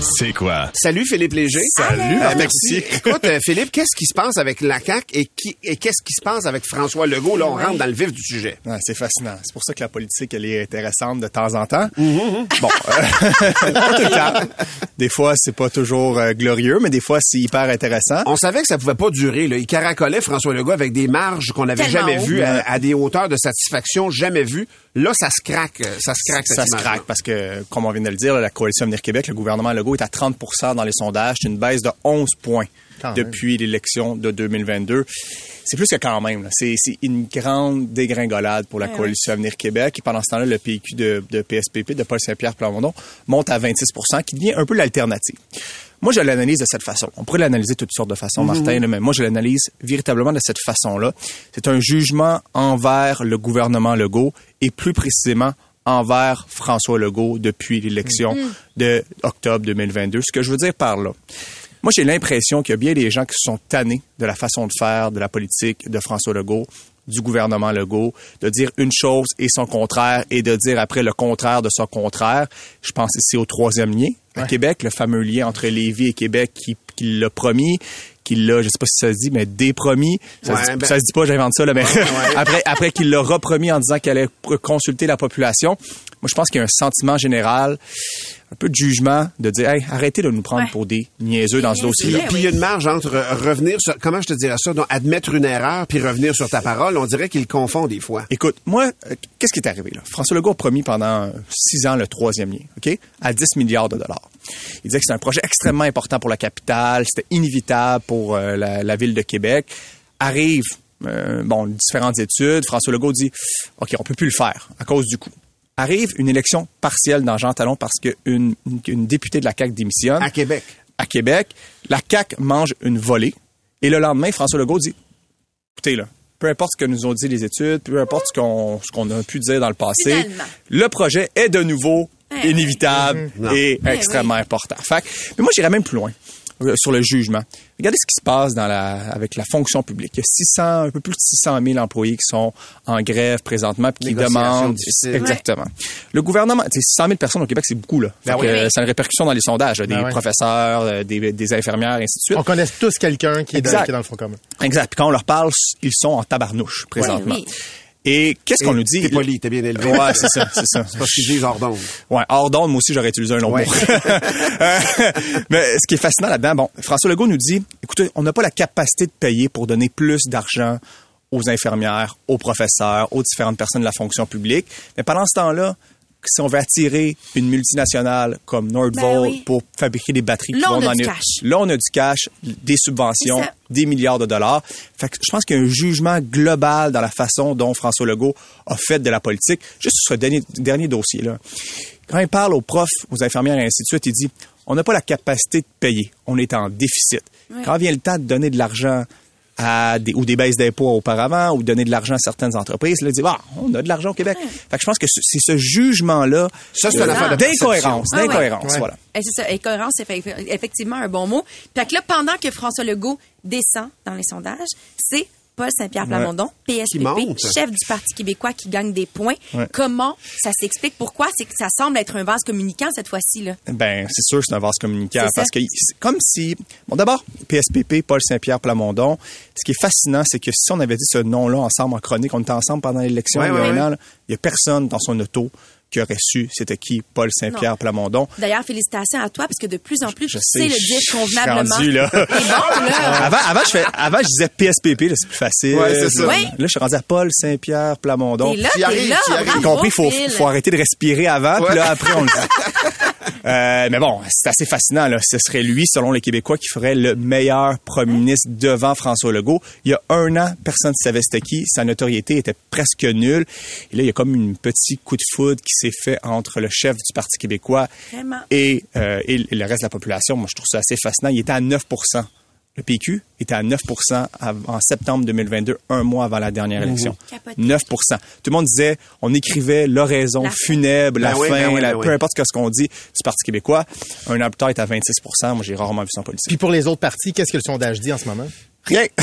C'est quoi? Salut Philippe Léger. Salut, Euh, merci. Écoute, euh, Philippe, qu'est-ce qui se passe avec la CAQ et, qui, et qu'est-ce qui se passe avec François Legault? Là, on rentre dans le vif du sujet. Ouais, c'est fascinant. C'est pour ça que la politique, elle est intéressante de temps en temps. Mm-hmm. Bon, euh, pas tout le temps. Des fois, c'est pas toujours euh, glorieux, mais des fois, c'est hyper intéressant. On savait que ça pouvait pas durer. Là. Il caracolait François Legault avec des marges qu'on n'avait jamais vues, à, à des hauteurs de satisfaction jamais vues. Là, ça se craque. euh, Ça se craque, cette Ça se craque parce que, comme on vient de le dire, la coalition Avenir Québec, le gouvernement Legault est à 30 dans les sondages. C'est une baisse de 11 points Quand depuis l'élection de 2022. C'est plus que quand même. C'est une grande dégringolade pour la Ouais, coalition Avenir Québec. Et pendant ce temps-là, le PQ de, de PSPP, de Paul Saint-Pierre Plamondon, monte à 26 qui devient un peu l'alternative. Moi, je l'analyse de cette façon. On pourrait l'analyser de toutes sortes de façons, Martin, là, mais moi, je l'analyse véritablement de cette façon-là. C'est un jugement envers le gouvernement Legault et plus précisément envers François Legault depuis l'élection de octobre 2022. Ce que je veux dire par là, moi, j'ai l'impression qu'il y a bien des gens qui sont tannés de la façon de faire de la politique de François Legault, du gouvernement Legault, de dire une chose et son contraire et de dire après le contraire de son contraire. Je pense ici au troisième lien à Québec, le fameux lien entre Lévis et Québec qui, qui l'a promis, qui l'a, je sais pas si ça se dit, mais dépromis. Ça, Ouais, se, dit, ben- ça se dit pas, j'invente ça, là, mais après, après qu'il l'a repromis en disant qu'il allait consulter la population. Moi, je pense qu'il y a un sentiment général, un peu de jugement, de dire, hey, arrêtez de nous prendre Ouais. pour des niaiseux dans ce dossier-là. Puis il y a une marge entre revenir sur, comment je te dirais ça, donc admettre une erreur puis revenir sur ta parole. On dirait qu'il confond des fois. Écoute, moi, euh, qu'est-ce qui est arrivé là? François Legault a promis pendant euh, six ans le troisième lien, OK? À 10 milliards de dollars. Il disait que c'était un projet extrêmement important pour la capitale, c'était inévitable pour euh, la, la ville de Québec. Arrive, euh, bon, différentes études. François Legault dit, OK, on peut plus le faire à cause du coût. Arrive une élection partielle dans Jean Talon parce qu'une une, une députée de la CAQ démissionne À Québec. à Québec, la CAQ mange une volée. Et le lendemain, François Legault dit, écoutez, là, peu importe ce que nous ont dit les études, peu importe ce qu'on ce qu'on a pu dire dans le passé, Finalement. le projet est de nouveau Eh inévitable Non. et Eh extrêmement important. Fait mais moi, j'irais même plus loin sur le jugement. Regardez ce qui se passe dans la, avec la fonction publique. Il y a 600, un peu plus de 600 000 employés qui sont en grève présentement puis qui demandent... difficiles. Exactement. Le gouvernement, tu sais, 600 000 personnes au Québec, c'est beaucoup, là. Ben que, oui. euh, ça a une répercussion dans les sondages, là, des Ben ouais. professeurs, euh, des, des infirmières, ainsi de suite. On connaît tous quelqu'un qui, est dans- Exact. qui est dans le front commun. Exact. Puis quand on leur parle, ils sont en tabarnouche présentement. oui. Et qu'est-ce qu'on nous dit? T'es poli, t'es bien élevé. Ouais, c'est ça, c'est ça. C'est parce qu'ils disent hors d'onde. Ouais, hors d'onde, moi aussi, j'aurais utilisé un long Ouais. mot. Euh, Mais ce qui est fascinant là-dedans, bon, François Legault nous dit, écoutez, on n'a pas la capacité de payer pour donner plus d'argent aux infirmières, aux professeurs, aux différentes personnes de la fonction publique. Mais pendant ce temps-là, si on veut attirer une multinationale comme Nordvolt Ben oui. pour fabriquer des batteries Là, vont on a du cash. Là, on a du cash, des subventions, des milliards de dollars. Fait que je pense qu'il y a un jugement global dans la façon dont François Legault a fait de la politique. Juste sur ce dernier, dernier dossier-là. Quand il parle aux profs, aux infirmières et ainsi de suite, il dit on n'a pas la capacité de payer. On est en déficit. Quand vient le temps de donner de l'argent à des, ou des baisses d'impôts auparavant, ou donner de l'argent à certaines entreprises, là, dit, bah, on a de l'argent au Québec. Fait que je pense que c'est ce jugement-là Ça, c'est affaire d'incohérence, Ah d'incohérence, Ouais. voilà. Eh, c'est ça, incohérence, c'est fait- effectivement un bon mot. Fait que là, pendant que François Legault descend dans les sondages, c'est Paul Saint-Pierre Plamondon, PSPP, chef du Parti québécois qui gagne des points. Ouais. Comment ça s'explique? Pourquoi? C'est que ça semble être un vase communicant cette fois-ci. là? Ben, c'est sûr que c'est un vase communicant parce ça. que c'est comme si bon d'abord PSPP Paul Saint-Pierre Plamondon, ce qui est fascinant c'est que si on avait dit ce nom-là ensemble en chronique, on était ensemble pendant l'élection Ouais, il y a ouais, un ouais. an, là, il y a personne dans son auto qui aurait su c'était qui? Paul Saint-Pierre Non. Plamondon. D'ailleurs, félicitations à toi, parce que de plus en plus, Je sais, sais le dire convenablement. rendu, là. Et bon, là. Avant, avant, je fais, avant, je disais PSPP, là, c'est plus facile. Ouais, c'est ça. Ouais. Là, je suis rendu à Paul Saint-Pierre Plamondon. T'es là, t'es là. J'ai bravo, compris, faut, faut arrêter de respirer avant, Ouais. puis là, après, on le dit. Euh, mais bon, c'est assez fascinant. Là. Ce serait lui, selon les Québécois, qui ferait le meilleur premier ministre devant François Legault. Il y a un an, personne ne savait c'était qui. Sa notoriété était presque nulle. Et là, il y a comme une petit coup de foudre qui s'est fait entre le chef du Parti québécois et, euh, et le reste de la population. Moi, je trouve ça assez fascinant. Il était à 9 le PQ était à 9 av- en septembre 2022, un mois avant la dernière élection. Capoté. 9 Tout le monde disait, on écrivait l'oraison La fin. funèbre, la Ben oui, fin, ben oui, la- ben oui. peu importe ce qu'on dit du Parti québécois. Un an plus tard, il est à 26 Moi, j'ai rarement vu ça en politique. Puis pour les autres partis, qu'est-ce que le sondage dit en ce moment? Rien.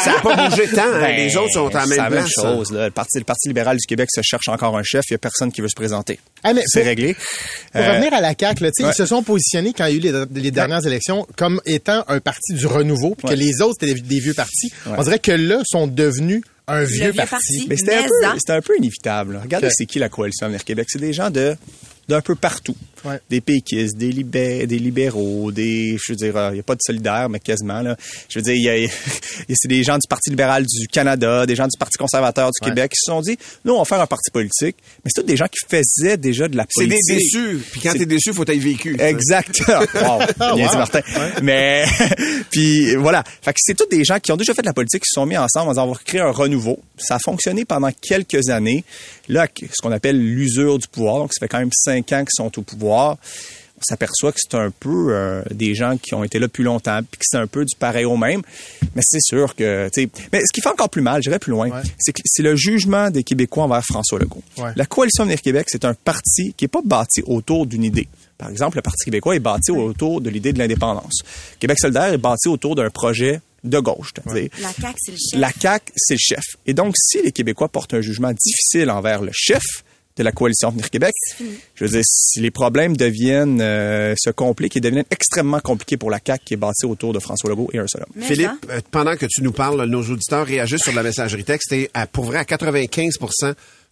Ça n'a pas bougé tant. hein. Ben, Les autres sont en c'est même la même place. chose. là. Le, Parti, le Parti libéral du Québec se cherche encore un chef. Il n'y a personne qui veut se présenter. Ah, mais C'est pour- réglé. Pour Euh, revenir à la CAQ, là, tu sais, ouais. ils se sont positionnés quand il y a eu les, les dernières élections comme étant un parti du renouveau, puis Ouais. que les autres c'était des, des vieux partis. Ouais. On dirait que là sont devenus un vieux, vieux parti. parti. Mais c'était un, un peu inévitable. là. Regardez, c'est qui la coalition Avenir Québec? C'est des gens de d'un peu partout. Ouais. Des péquistes, des, libé- des libéraux, des, je veux dire, euh, il n'y a pas de solidaires, mais quasiment, là. Je veux dire, il y a, y a- c'est des gens du Parti libéral du Canada, des gens du Parti conservateur du Ouais. Québec qui se sont dit, nous, on va faire un parti politique. Mais c'est tous des gens qui faisaient déjà de la C'est des politique. déçus. Puis quand t'es déçu, faut être vécu. Exact. wow. Bien dit. Martin. Mais, puis voilà. Fait que c'est tous des gens qui ont déjà fait de la politique, qui se sont mis ensemble en disant, on va créer un renouveau. Ça a fonctionné pendant quelques années. Là, ce qu'on appelle l'usure du pouvoir. Donc, ça fait quand même cinq ans qu'ils sont au pouvoir. On s'aperçoit que c'est un peu euh, des gens qui ont été là depuis longtemps, puis que c'est un peu du pareil au même. Mais c'est sûr que, tu mais ce qui fait encore plus mal, j'irai plus loin, Ouais. c'est que c'est le jugement des Québécois envers François Legault. Ouais. La coalition Avenir Québec, c'est un parti qui est pas bâti autour d'une idée. Par exemple, le Parti québécois est bâti autour de l'idée de l'indépendance. Québec solidaire est bâti autour d'un projet de gauche. La CAQ, c'est le chef. La CAQ, c'est le chef. Et donc, si les Québécois portent un jugement difficile envers le chef de la coalition Avenir Québec, je veux dire, si les problèmes deviennent, euh, se compliquent et deviennent extrêmement compliqués pour la CAQ qui est bâtie autour de François Legault et un seul homme. Philippe, euh, pendant que tu nous parles, nos auditeurs réagissent sur la messagerie texte et à, pour vrai, à 95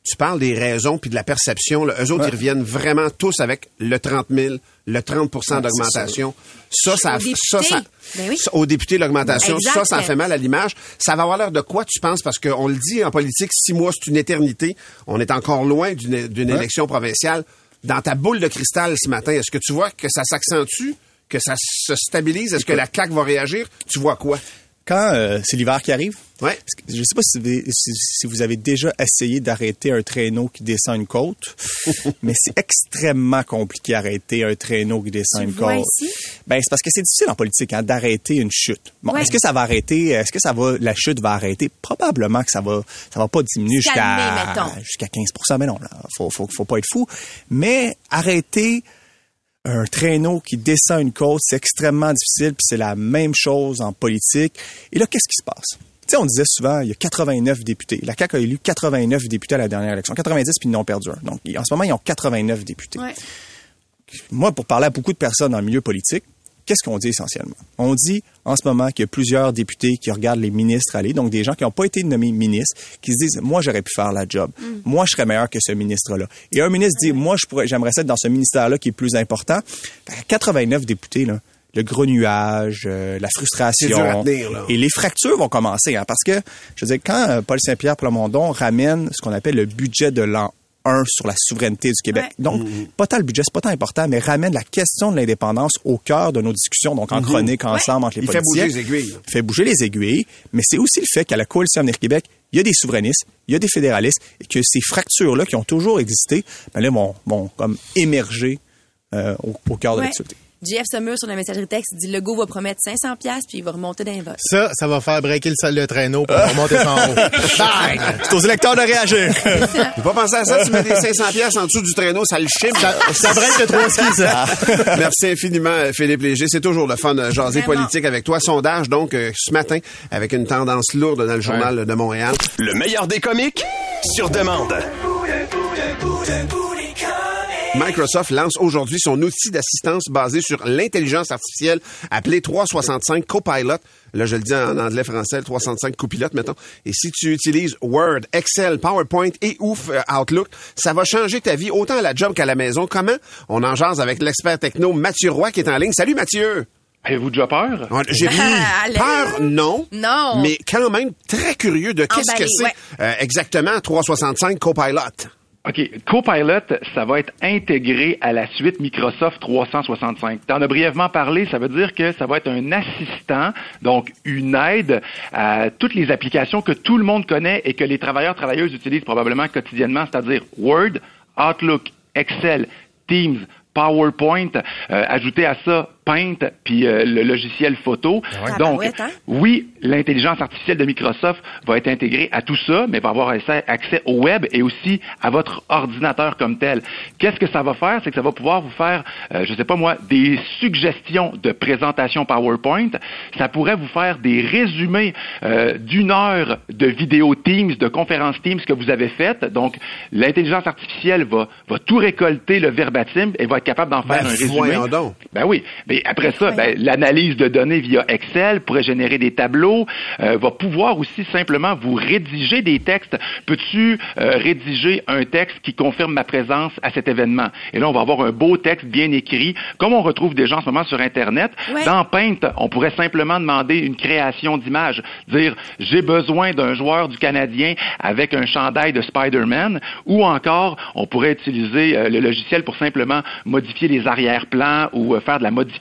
tu parles des raisons puis de la perception. Là, eux autres, ils reviennent vraiment tous avec le 30 000, le 30% d'augmentation. Ça, ça, députés. ça, ça, Ben oui. ça- aux députés, l'augmentation. Ça, ça fait mal à l'image. Ça va avoir l'air de quoi, tu penses? Parce qu'on le dit en politique, six mois, c'est une éternité. On est encore loin d'une d'une élection provinciale. Dans ta boule de cristal ce matin, est-ce que tu vois que ça s'accentue? Que ça se stabilise? Est-ce que la CAQ va réagir? Tu vois quoi? Quand euh, c'est l'hiver qui arrive, Ouais. Je ne sais pas si vous, avez, si, si vous avez déjà essayé d'arrêter un traîneau qui descend une côte, mais c'est extrêmement compliqué d'arrêter un traîneau qui descend Tu une vois côte. ici? Ben, c'est parce que c'est difficile en politique hein, d'arrêter une chute. Bon, Ouais. est-ce que ça va arrêter Est-ce que ça va la chute va arrêter? Probablement que ça va ça va pas diminuer jusqu'à jusqu'à 15% mais non, là, faut, faut faut pas être fou, mais arrêter un traîneau qui descend une côte, c'est extrêmement difficile, puis c'est la même chose en politique. Et là, qu'est-ce qui se passe? Tu sais, on disait souvent, il y a 89 députés. La CAQ a élu 89 députés à la dernière élection. 90, puis ils n'ont perdu un. Donc, en ce moment, ils ont 89 députés. Ouais. Moi, pour parler à beaucoup de personnes dans le milieu politique, qu'est-ce qu'on dit essentiellement? On dit en ce moment qu'il y a plusieurs députés qui regardent les ministres aller, donc des gens qui n'ont pas été nommés ministres, qui se disent, moi, j'aurais pu faire la job. Moi, je serais meilleur que ce ministre-là. Et un ministre dit, moi, j'aimerais être dans ce ministère-là qui est plus important. Fait qu'à 89 députés, là, le gros nuage, euh, la frustration. C'est dur à tenir, là. Et les fractures vont commencer, hein, parce que, je veux dire, quand euh, Paul Saint-Pierre Plamondon ramène ce qu'on appelle le budget de l'an 1 sur la souveraineté du Québec. Ouais. Donc, pas tant le budget, c'est pas tant important, mais ramène la question de l'indépendance au cœur de nos discussions, donc en chronique ensemble entre les Il fait politiciens. bouger les aiguilles. Il fait bouger les aiguilles, mais c'est aussi le fait qu'à la Coalition Avenir Québec, il y a des souverainistes, il y a des fédéralistes, et que ces fractures-là qui ont toujours existé, ben là, vont, vont comme émerger euh, au, au cœur de Ouais. l'actualité. JF Semur sur la messagerie texte dit Legault va promettre 500 pièces puis il va remonter dans les votes. Ça, ça va faire breaker le, le traîneau pour remonter en haut. Bang! C'est aux électeurs de réagir. J'ai pas pensé à ça, tu mets des 500 pièces en dessous du traîneau, ça le chime. Ça, ça break le trois skis, ça. Merci infiniment, Philippe Léger. C'est toujours le fun de jaser Vraiment. politique avec toi. Sondage, donc, euh, ce matin, avec une tendance lourde dans le journal de Montréal. Le meilleur des comiques, sur demande. Microsoft lance aujourd'hui son outil d'assistance basé sur l'intelligence artificielle appelé 365 Copilot. Là, je le dis en anglais, français, le 365 Copilote, mettons. Et si tu utilises Word, Excel, PowerPoint et ouf euh, Outlook, ça va changer ta vie autant à la job qu'à la maison. Comment? On en jase avec l'expert techno Mathieu Roy qui est en ligne. Salut Mathieu! Avez-vous déjà peur? J'ai peur, non. Non. Mais quand même très curieux de qu'est-ce que c'est ouais. euh, exactement 365 Copilot. OK. Copilot, ça va être intégré à la suite Microsoft 365. Tu en as brièvement parlé, ça veut dire que ça va être un assistant, donc une aide à toutes les applications que tout le monde connaît et que les travailleurs, travailleuses utilisent probablement quotidiennement, c'est-à-dire Word, Outlook, Excel, Teams, PowerPoint, euh, ajouter à ça Paint puis euh, le logiciel photo. Ah, Donc, ben ouais, hein? oui, l'intelligence artificielle de Microsoft va être intégrée à tout ça, mais va avoir accès au web et aussi à votre ordinateur comme tel. Qu'est-ce que ça va faire? C'est que ça va pouvoir vous faire, euh, je sais pas moi, des suggestions de présentation PowerPoint. Ça pourrait vous faire des résumés euh, d'une heure de vidéo Teams, de conférence Teams que vous avez faites. Donc, l'intelligence artificielle va, va tout récolter le verbatim et va être capable d'en faire Ben, un résumé. donc. Ben oui. Mais après ça, ben, l'analyse de données via Excel pourrait générer des tableaux, euh, va pouvoir aussi simplement vous rédiger des textes. Peux-tu euh, rédiger un texte qui confirme ma présence à cet événement? Et là, on va avoir un beau texte bien écrit, comme on retrouve déjà en ce moment sur Internet. Ouais. Dans Paint, on pourrait simplement demander une création d'image, dire j'ai besoin d'un joueur du Canadien avec un chandail de Spider-Man, ou encore on pourrait utiliser euh, le logiciel pour simplement modifier les arrière-plans ou euh, faire de la modification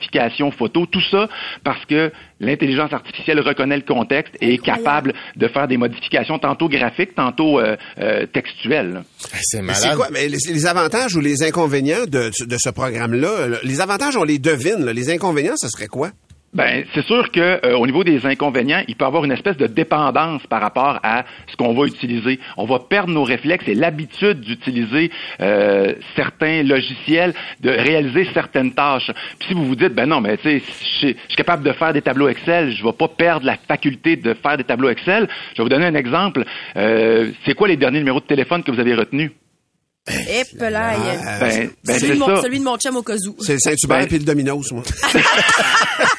photo, tout ça parce que l'intelligence artificielle reconnaît le contexte et est capable de faire des modifications tantôt graphiques, tantôt euh, euh, textuelles. là. C'est malade. quoi? Mais les, les avantages ou les inconvénients de, de ce programme-là, là, les avantages, on les devine. là. Les inconvénients, ce serait quoi? Ben, c'est sûr que euh, au niveau des inconvénients, il peut y avoir une espèce de dépendance par rapport à ce qu'on va utiliser. On va perdre nos réflexes et l'habitude d'utiliser euh, certains logiciels, de réaliser certaines tâches. Puis si vous vous dites, ben non, mais tu sais, je suis je suis capable de faire des tableaux Excel, je vais pas perdre la faculté de faire des tableaux Excel. Je vais vous donner un exemple. Euh, c'est quoi les derniers numéros de téléphone que vous avez retenus? Et. Ah, Ben, ben, celui, c'est de mon, celui de mon chum au cas où. C'est le Saint-Hubert Ben- puis le Domino's, moi.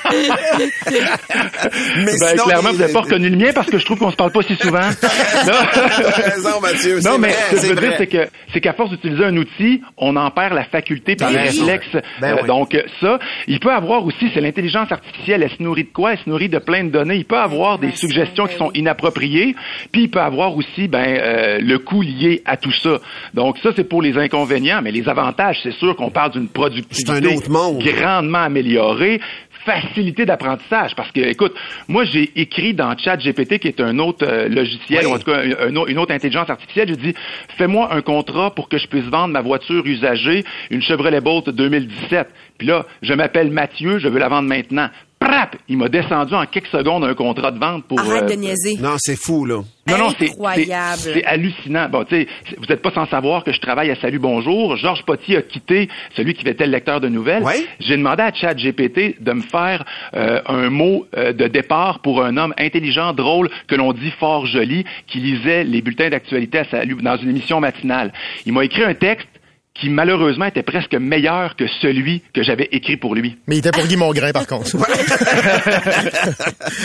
Mais Ben, sinon, clairement, vous n'avez pas reconnu le mien parce que je trouve qu'on se parle pas si souvent. T'as raison, Mathieu. Non, mais vrai, ce que je c'est veux dire, c'est que c'est qu'à force d'utiliser un outil, on en perd la faculté par Ben le réflexe. Ben Euh, oui. Donc ça, il peut avoir aussi, c'est l'intelligence artificielle, elle se nourrit de quoi? Elle se nourrit de plein de données. Il peut avoir des suggestions qui ben sont inappropriées, puis il peut avoir aussi ben euh, le coût lié à tout ça. Donc ça, c'est pour les inconvénients, mais les avantages, c'est sûr qu'on parle d'une productivité C'est un autre monde. grandement améliorée facilité d'apprentissage. Parce que écoute moi j'ai écrit dans ChatGPT qui est un autre euh, logiciel Oui. ou en tout cas un- un autre- une autre intelligence artificielle j'ai dit fais-moi un contrat pour que je puisse vendre ma voiture usagée une Chevrolet Bolt 2017 puis là je m'appelle Mathieu je veux la vendre maintenant Prap! Il m'a descendu en quelques secondes un contrat de vente pour Arrête euh, de niaiser. Non, c'est fou, là. non, non, c'est- Incroyable. c'est hallucinant. Bon, tu sais, vous n'êtes pas sans savoir que je travaille à Salut Bonjour. Georges Potier a quitté celui qui était le lecteur de nouvelles. Ouais. J'ai demandé à ChatGPT de me faire euh, un mot euh, de départ pour un homme intelligent, drôle, que l'on dit fort joli, qui lisait les bulletins d'actualité à Salut dans une émission matinale. Il m'a écrit un texte qui malheureusement était presque meilleur que celui que j'avais écrit pour lui. Mais il était pour Guy Mongrain, par contre.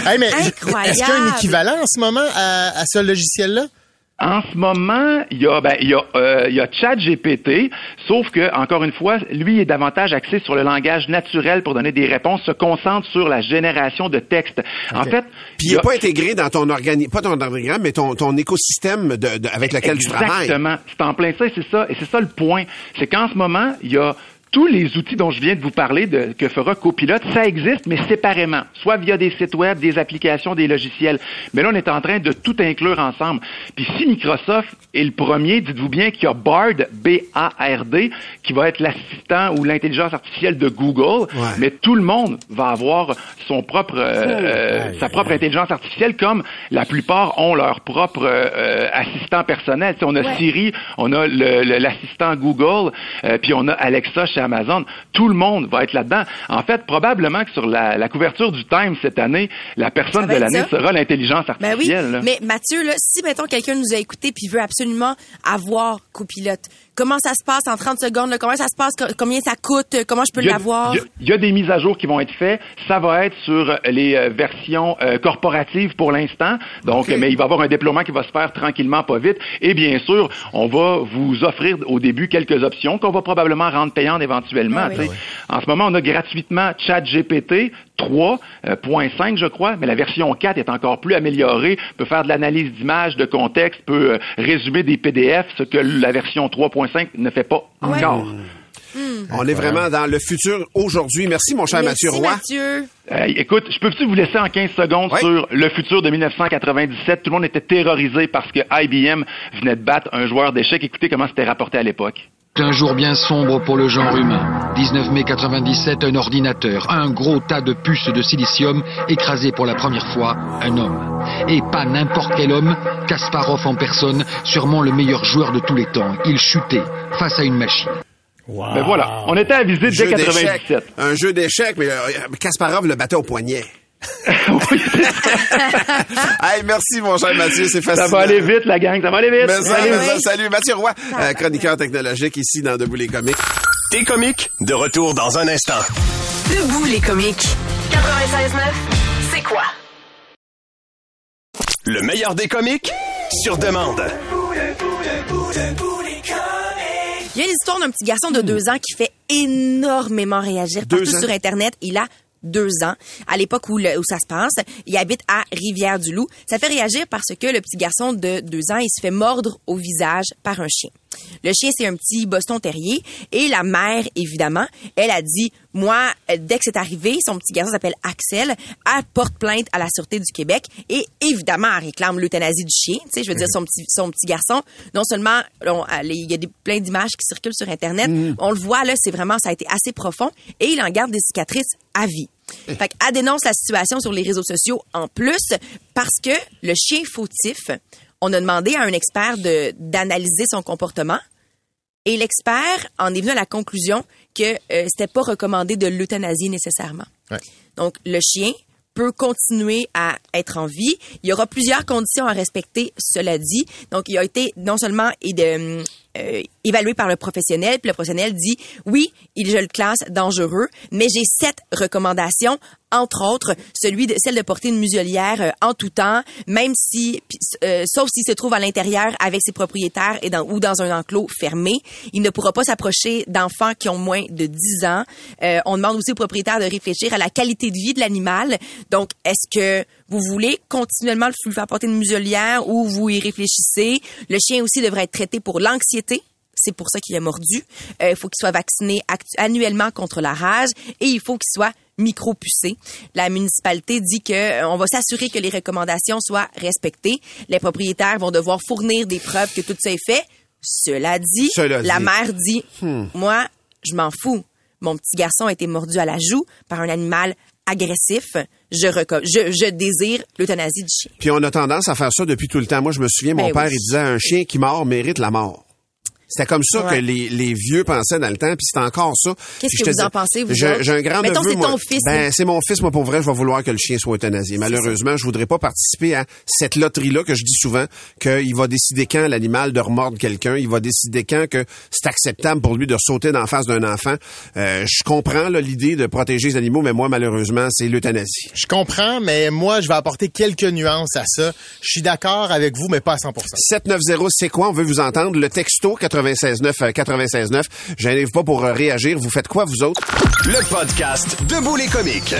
Hey, mais Incroyable. Est-ce qu'il y a un équivalent en ce moment à, à ce logiciel-là? En ce moment, il y a, ben, il y a, euh, il y a ChatGPT, sauf que, encore une fois, lui est davantage axé sur le langage naturel pour donner des réponses, se concentre sur la génération de textes. En fait, Puis il n'est a- pas intégré dans ton organigramme, pas ton organigramme, mais ton, ton écosystème de, de- avec lequel tu travailles. Exactement. C'est en plein ça, c'est ça. Et c'est ça le point. C'est qu'en ce moment, il y a tous les outils dont je viens de vous parler, de, que fera Copilot, ça existe, mais séparément, soit via des sites web, des applications, des logiciels. Mais là, on est en train de tout inclure ensemble. Puis si Microsoft est le premier, dites-vous bien qu'il y a Bard, B-A-R-D, qui va être l'assistant ou l'intelligence artificielle de Google, Ouais. mais tout le monde va avoir son propre, euh, euh, sa propre intelligence artificielle, comme la plupart ont leur propre euh, euh, assistant personnel. On a. Siri, on a l'assistant Google, euh, puis on a Alexa chez Amazon. Tout le monde va être là-dedans. En fait, probablement que sur la, la couverture du Time cette année, la personne de l'année sera l'intelligence Ben oui, artificielle. là. mais Mathieu, là, si mettons quelqu'un nous a écouté puis veut absolument avoir copilote, comment ça se passe en 30 secondes là? Comment ça se passe? Co- Combien ça coûte? Comment je peux l'avoir? Il y a- il y, a des mises à jour qui vont être faites. Ça va être sur les euh, versions euh, corporatives pour l'instant. Donc, mais il va y avoir un déploiement qui va se faire tranquillement, pas vite. Et bien sûr, on va vous offrir au début quelques options qu'on va probablement rendre payantes éventement. Ah oui. sais. En ce moment, on a gratuitement ChatGPT 3.5, je crois, mais la version 4 est encore plus améliorée, peut faire de l'analyse d'images, de contexte, peut euh, résumer des PDF, ce que la version 3.5 ne fait pas encore. On est vraiment dans le futur aujourd'hui. Merci, mon cher Merci, Mathieu Roy. Mathieu. Euh, écoute, je peux-tu vous laisser en 15 secondes sur le futur de 1997? Tout le monde était terrorisé parce que IBM venait de battre un joueur d'échecs. Écoutez comment c'était rapporté à l'époque. Un jour bien sombre pour le genre humain. 19 mai 97, un ordinateur, un gros tas de puces de silicium, écrasé pour la première fois un homme. Et pas n'importe quel homme, Kasparov en personne, sûrement le meilleur joueur de tous les temps. Il chutait face à une machine. Ben voilà, on était avisé dès Jeu d'échecs. 97. Un jeu d'échecs, mais euh, Kasparov le battait au poignet. Oui. Hey, merci, mon cher Mathieu, c'est facile. ça va aller vite, la gang, ça va aller vite. Mais ça, Salut. mais ça, salut, Mathieu Roy, euh, chroniqueur technologique ici dans Debout les comiques. T'es comiques, de retour dans un instant. Debout les comiques. 96.9, c'est quoi? Le meilleur des comiques, sur demande. Il y a une histoire d'un petit garçon de deux ans qui fait énormément réagir Deux partout ans? sur Internet. Il a deux ans, à l'époque où, le- où ça se passe. Il habite à Rivière-du-Loup. Ça fait réagir parce que le petit garçon de deux ans, il se fait mordre au visage par un chien. Le chien, c'est un petit Boston terrier. Et la mère, évidemment, elle a dit, moi, dès que c'est arrivé, son petit garçon s'appelle Axel, elle porte plainte à la Sûreté du Québec. Et évidemment, elle réclame l'euthanasie du chien. Tu sais, je veux dire, son petit, son petit garçon, non seulement, il y a des, plein d'images qui circulent sur Internet. On le voit, là, c'est vraiment, ça a été assez profond. Et il en garde des cicatrices à vie. Fait qu'elle dénonce la situation sur les réseaux sociaux en plus parce que le chien fautif, on a demandé à un expert de, d'analyser son comportement. Et l'expert en est venu à la conclusion que euh, c'était pas recommandé de l'euthanasier nécessairement. Ouais. Donc le chien peut continuer à être en vie. Il y aura plusieurs conditions à respecter, cela dit. Donc, il a été non seulement et de, euh, évalué par le professionnel, puis le professionnel dit, oui, il, je le classe dangereux, mais j'ai sept recommandations, entre autres, celui de, celle de porter une muselière euh, en tout temps, même si, euh, sauf s'il se trouve à l'intérieur avec ses propriétaires et dans, ou dans un enclos fermé. Il ne pourra pas s'approcher d'enfants qui ont moins de 10 ans. Euh, on demande aussi aux propriétaires de réfléchir à la qualité de vie de l'animal. Donc, est-ce que vous voulez continuellement lui faire porter une muselière ou vous y réfléchissez? Le chien aussi devrait être traité pour l'anxiété. C'est pour ça qu'il est mordu. Euh, il faut qu'il soit vacciné annuellement contre la rage et il faut qu'il soit micro-pucé. La municipalité dit que euh, on va s'assurer que les recommandations soient respectées. Les propriétaires vont devoir fournir des preuves que tout ça est fait. Cela dit, Cela la dit. mère dit, moi, je m'en fous. Mon petit garçon a été mordu à la joue par un animal agressif. Je, je, je désire l'euthanasie du chien. Puis on a tendance à faire ça depuis tout le temps. Moi, je me souviens, mon Ben père, oui. il disait un chien qui mord mérite la mort. C'était comme ça Ouais. que les, les vieux pensaient dans le temps, puis c'est encore ça. Qu'est-ce que vous en pensez, vous J'ai un grand Mettons, neveu, c'est ton fils, Ben, c'est mon fils, moi, pour vrai, je vais vouloir que le chien soit euthanasié. Malheureusement, je voudrais pas participer à cette loterie-là que je dis souvent, qu'il va décider quand l'animal de remordre quelqu'un, il va décider quand que c'est acceptable pour lui de sauter d'en face d'un enfant. Euh, je comprends là, l'idée de protéger les animaux, mais moi, malheureusement, c'est l'euthanasie. Je comprends, mais moi, je vais apporter quelques nuances à ça. Je suis d'accord avec vous, mais pas à 100 790, c'est quoi? On veut vous entendre. Le texto 969 euh, 969. Gênez-vous pas pour euh, réagir. Vous faites quoi, vous autres? Le podcast Debout les comiques.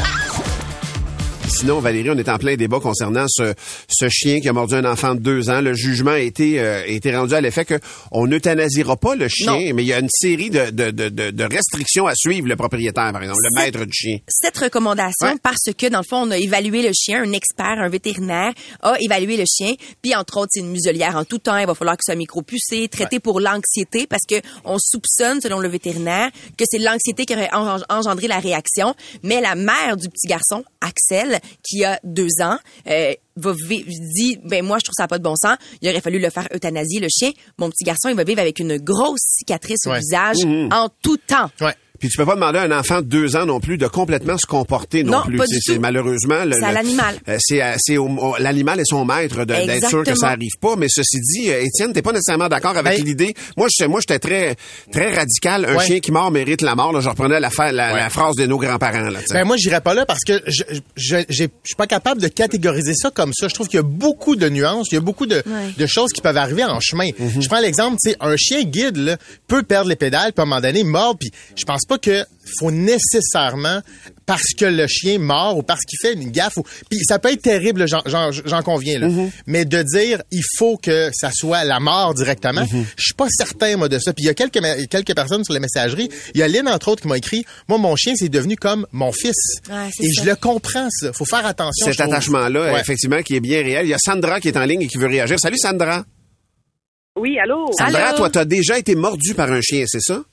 Sinon, Valérie, on est en plein débat concernant ce, ce chien qui a mordu un enfant de deux ans. Le jugement a été, euh, a été rendu à l'effet que on n'euthanasiera pas le chien, Non. mais il y a une série de, de, de, de- restrictions à suivre le propriétaire, par exemple, le maître du chien. cette recommandation Ouais. parce que, dans le fond, on a évalué le chien, un expert, un vétérinaire a évalué le chien, puis entre autres, c'est une muselière en tout temps, il va falloir que ce soit micro-pucé, traité pour l'anxiété, parce que on soupçonne, selon le vétérinaire, que c'est l'anxiété qui aurait en- engendré la réaction, mais la mère du petit garçon, Axel, qui a deux ans, euh, va vi- dit ben moi je trouve ça pas de bon sens il aurait fallu le faire euthanasier le chien mon petit garçon il va vivre avec une grosse cicatrice au visage Mmh. en tout temps Ouais. Puis tu peux pas demander à un enfant de deux ans non plus de complètement se comporter non, Non, plus. pas C'est- du c'est tout. malheureusement le- C'est à l'animal. euh, C'est à- c'est au- au- l'animal est son maître de- d'être sûr que ça arrive pas. Mais ceci dit, euh, Étienne, t'es pas nécessairement d'accord avec Ben- l'idée. Moi, je moi j'étais très très radical. Un Ouais. chien qui mord mérite la mort. Là, je reprenais la, fa- la, Ouais. la phrase de nos grands-parents. Là, tu sais. Ben moi, j'irais pas là parce que je je je suis pas capable de catégoriser ça comme ça. Je trouve qu'il y a beaucoup de nuances, il y a beaucoup de, Ouais. de choses qui peuvent arriver en chemin. Mhm. Je prends l'exemple, tu sais, un chien guide là, peut perdre les pédales, puis à un moment donné, mordre, puis je pense pense pas que faut nécessairement parce que le chien mord ou parce qu'il fait une gaffe. Ou, puis ça peut être terrible, j'en- conviens. Là. Mm-hmm. Mais de dire il faut que ça soit la mort directement, Mm-hmm. je suis pas certain moi de ça. Puis il y a quelques quelques personnes sur la messagerie. Il y a Lynn entre autres qui m'a écrit moi mon chien c'est devenu comme mon fils. Ouais, Et ça. je le comprends ça. Faut faire attention. Cet attachement-là, Ouais. effectivement, qui est bien réel. Il y a Sandra qui est en ligne et qui veut réagir. Salut Sandra. Oui, allô? Sandra, Allô? toi, t'as déjà été mordu par un chien, c'est ça?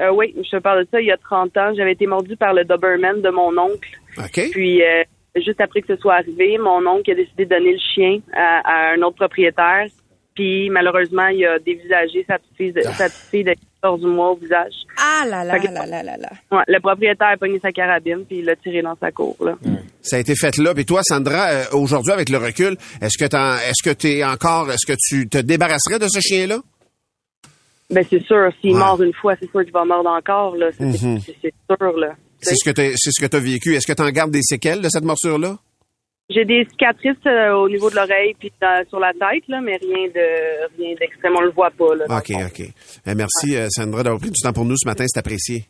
Euh, oui, je te parle de ça il y a 30 ans. J'avais été mordue par le Doberman de mon oncle. OK. Puis, euh, juste après que ce soit arrivé, mon oncle a décidé de donner le chien à, à un autre propriétaire. Puis, malheureusement, il a dévisagé sa petite fille de, sa petite fille de 14 mois au visage. Ah là là que- là là là là. Ouais, le propriétaire a pogné sa carabine puis il l'a tiré dans sa cour. Là. Ça a été fait là. Et toi, Sandra, euh, aujourd'hui, avec le recul, est-ce que t'en- est-ce que t'es encore, est-ce que tu te débarrasserais de ce chien-là? Ben, c'est sûr, s'il Ouais. mord une fois, c'est sûr qu'il va mordre encore. Là. C'est, Mhm. sûr. Là. C'est ce que t'as, c'est ce que t'as vécu. Est-ce que t'en gardes des séquelles de cette morsure-là? J'ai des cicatrices euh, au niveau de l'oreille puis sur la tête, là, mais rien de rien d'extrême. On le voit pas. Là, OK. OK. Euh, merci, euh, Sandra, d'avoir pris du temps pour nous ce matin. C'est apprécié.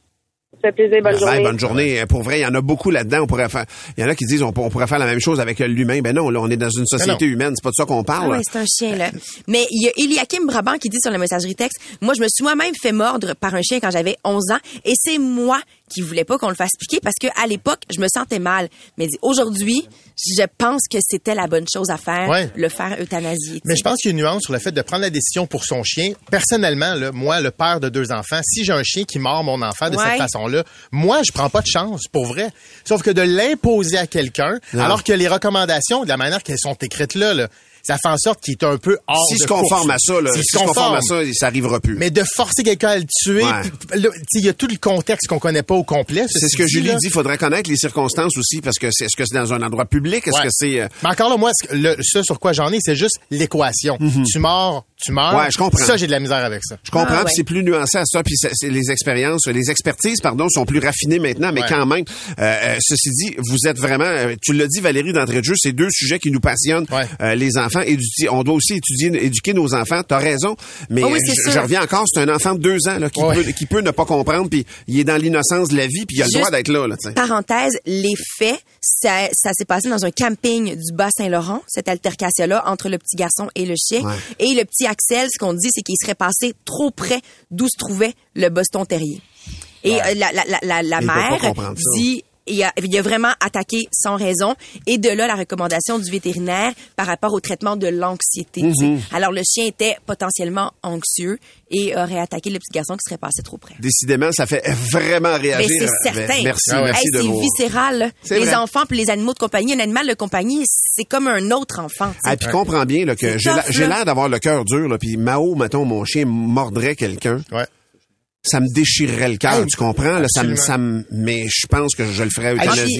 Ça fait plaisir. Bonne Bye, journée. bonne journée. Euh, Pour vrai, il y en a beaucoup là-dedans. On pourrait faire. Il y en a qui disent on, pour- on pourrait faire la même chose avec l'humain. Ben non, là, on est dans une société humaine. C'est pas de ça qu'on Ah parle. ouais, c'est un chien, là. Mais il y a Eliakim Brabant qui dit sur la messagerie texte, moi, je me suis moi-même fait mordre par un chien quand j'avais 11 ans et c'est moi qui voulais pas qu'on le fasse piquer parce que à l'époque, je me sentais mal. Mais il dit, aujourd'hui, je pense que c'était la bonne chose à faire, Ouais. le faire euthanasier. Mais je pense qu'il y a une nuance sur le fait de prendre la décision pour son chien. Personnellement, là, moi, le père de deux enfants, si j'ai un chien qui mord mon enfant de Ouais. cette façon-là, moi, je prends pas de chance, pour vrai. Sauf que de l'imposer à quelqu'un, alors que les recommandations, de la manière qu'elles sont écrites là, là, ça fait en sorte qu'il est un peu hors S'il de se conforme à ça, là, S'il s'il se conforme à ça, ça arrivera plus. Mais de forcer quelqu'un à le tuer, Ouais. puis- là, tu sais, il y a tout le contexte qu'on connaît pas au complet. C'est ce que dit, Julie là. dit. Il faudrait connaître les circonstances aussi, parce que c'est, est-ce que c'est dans un endroit public? Est-ce Ouais. que c'est... euh, Mais encore là, moi, le, ce sur quoi j'en ai, c'est juste l'équation. Tu mords, tu meurs. Mhm. Ouais, je comprends. Ça, j'ai de la misère avec ça. Je comprends, Ah, ouais. c'est plus nuancé à ça, puis c'est- c'est les expériences, les expertises, pardon, sont plus raffinées maintenant, mais Ouais. quand même, euh, euh, ceci dit, vous êtes vraiment, euh, tu l'as dit Valérie d'entrée de jeu, c'est deux sujets qui nous passionnent, Ouais. euh, les enfants, on doit aussi étudier, éduquer nos enfants, t'as raison, mais Ah oui, je, reviens encore, c'est un enfant de deux ans là, qui, Ouais. peut, qui peut ne pas comprendre, puis il est dans l'innocence de la vie, puis il a le Juste- droit d'être là. Parenthèse, les faits, ça, ça s'est passé dans un camping du Bas-Saint-Laurent, cette altercation-là entre le petit garçon et le chien. Ouais. Et le petit Axel, ce qu'on dit, c'est qu'il serait passé trop près d'où se trouvait le Boston Terrier. Et euh, la, mère dit il a, il a vraiment attaqué sans raison. Et de là, la recommandation du vétérinaire par rapport au traitement de l'anxiété. Mhm. Alors, le chien était potentiellement anxieux et aurait attaqué le petit garçon qui serait passé trop près. Décidément, ça fait vraiment Mais réagir. c'est Euh, certain. Merci, Ah ouais. merci Hey, de c'est viscéral. Les vrai. enfants puis les animaux de compagnie, un animal de compagnie, c'est comme un autre enfant. tu sais. Ah, puis comprends bien là, que j'ai l'air d'avoir le cœur dur, là, puis Mao, mettons, mon chien mordrait quelqu'un. Ouais. Ça me déchirerait le cœur, Hey, tu comprends? Là, ça me, ça me- mais je pense que je le ferais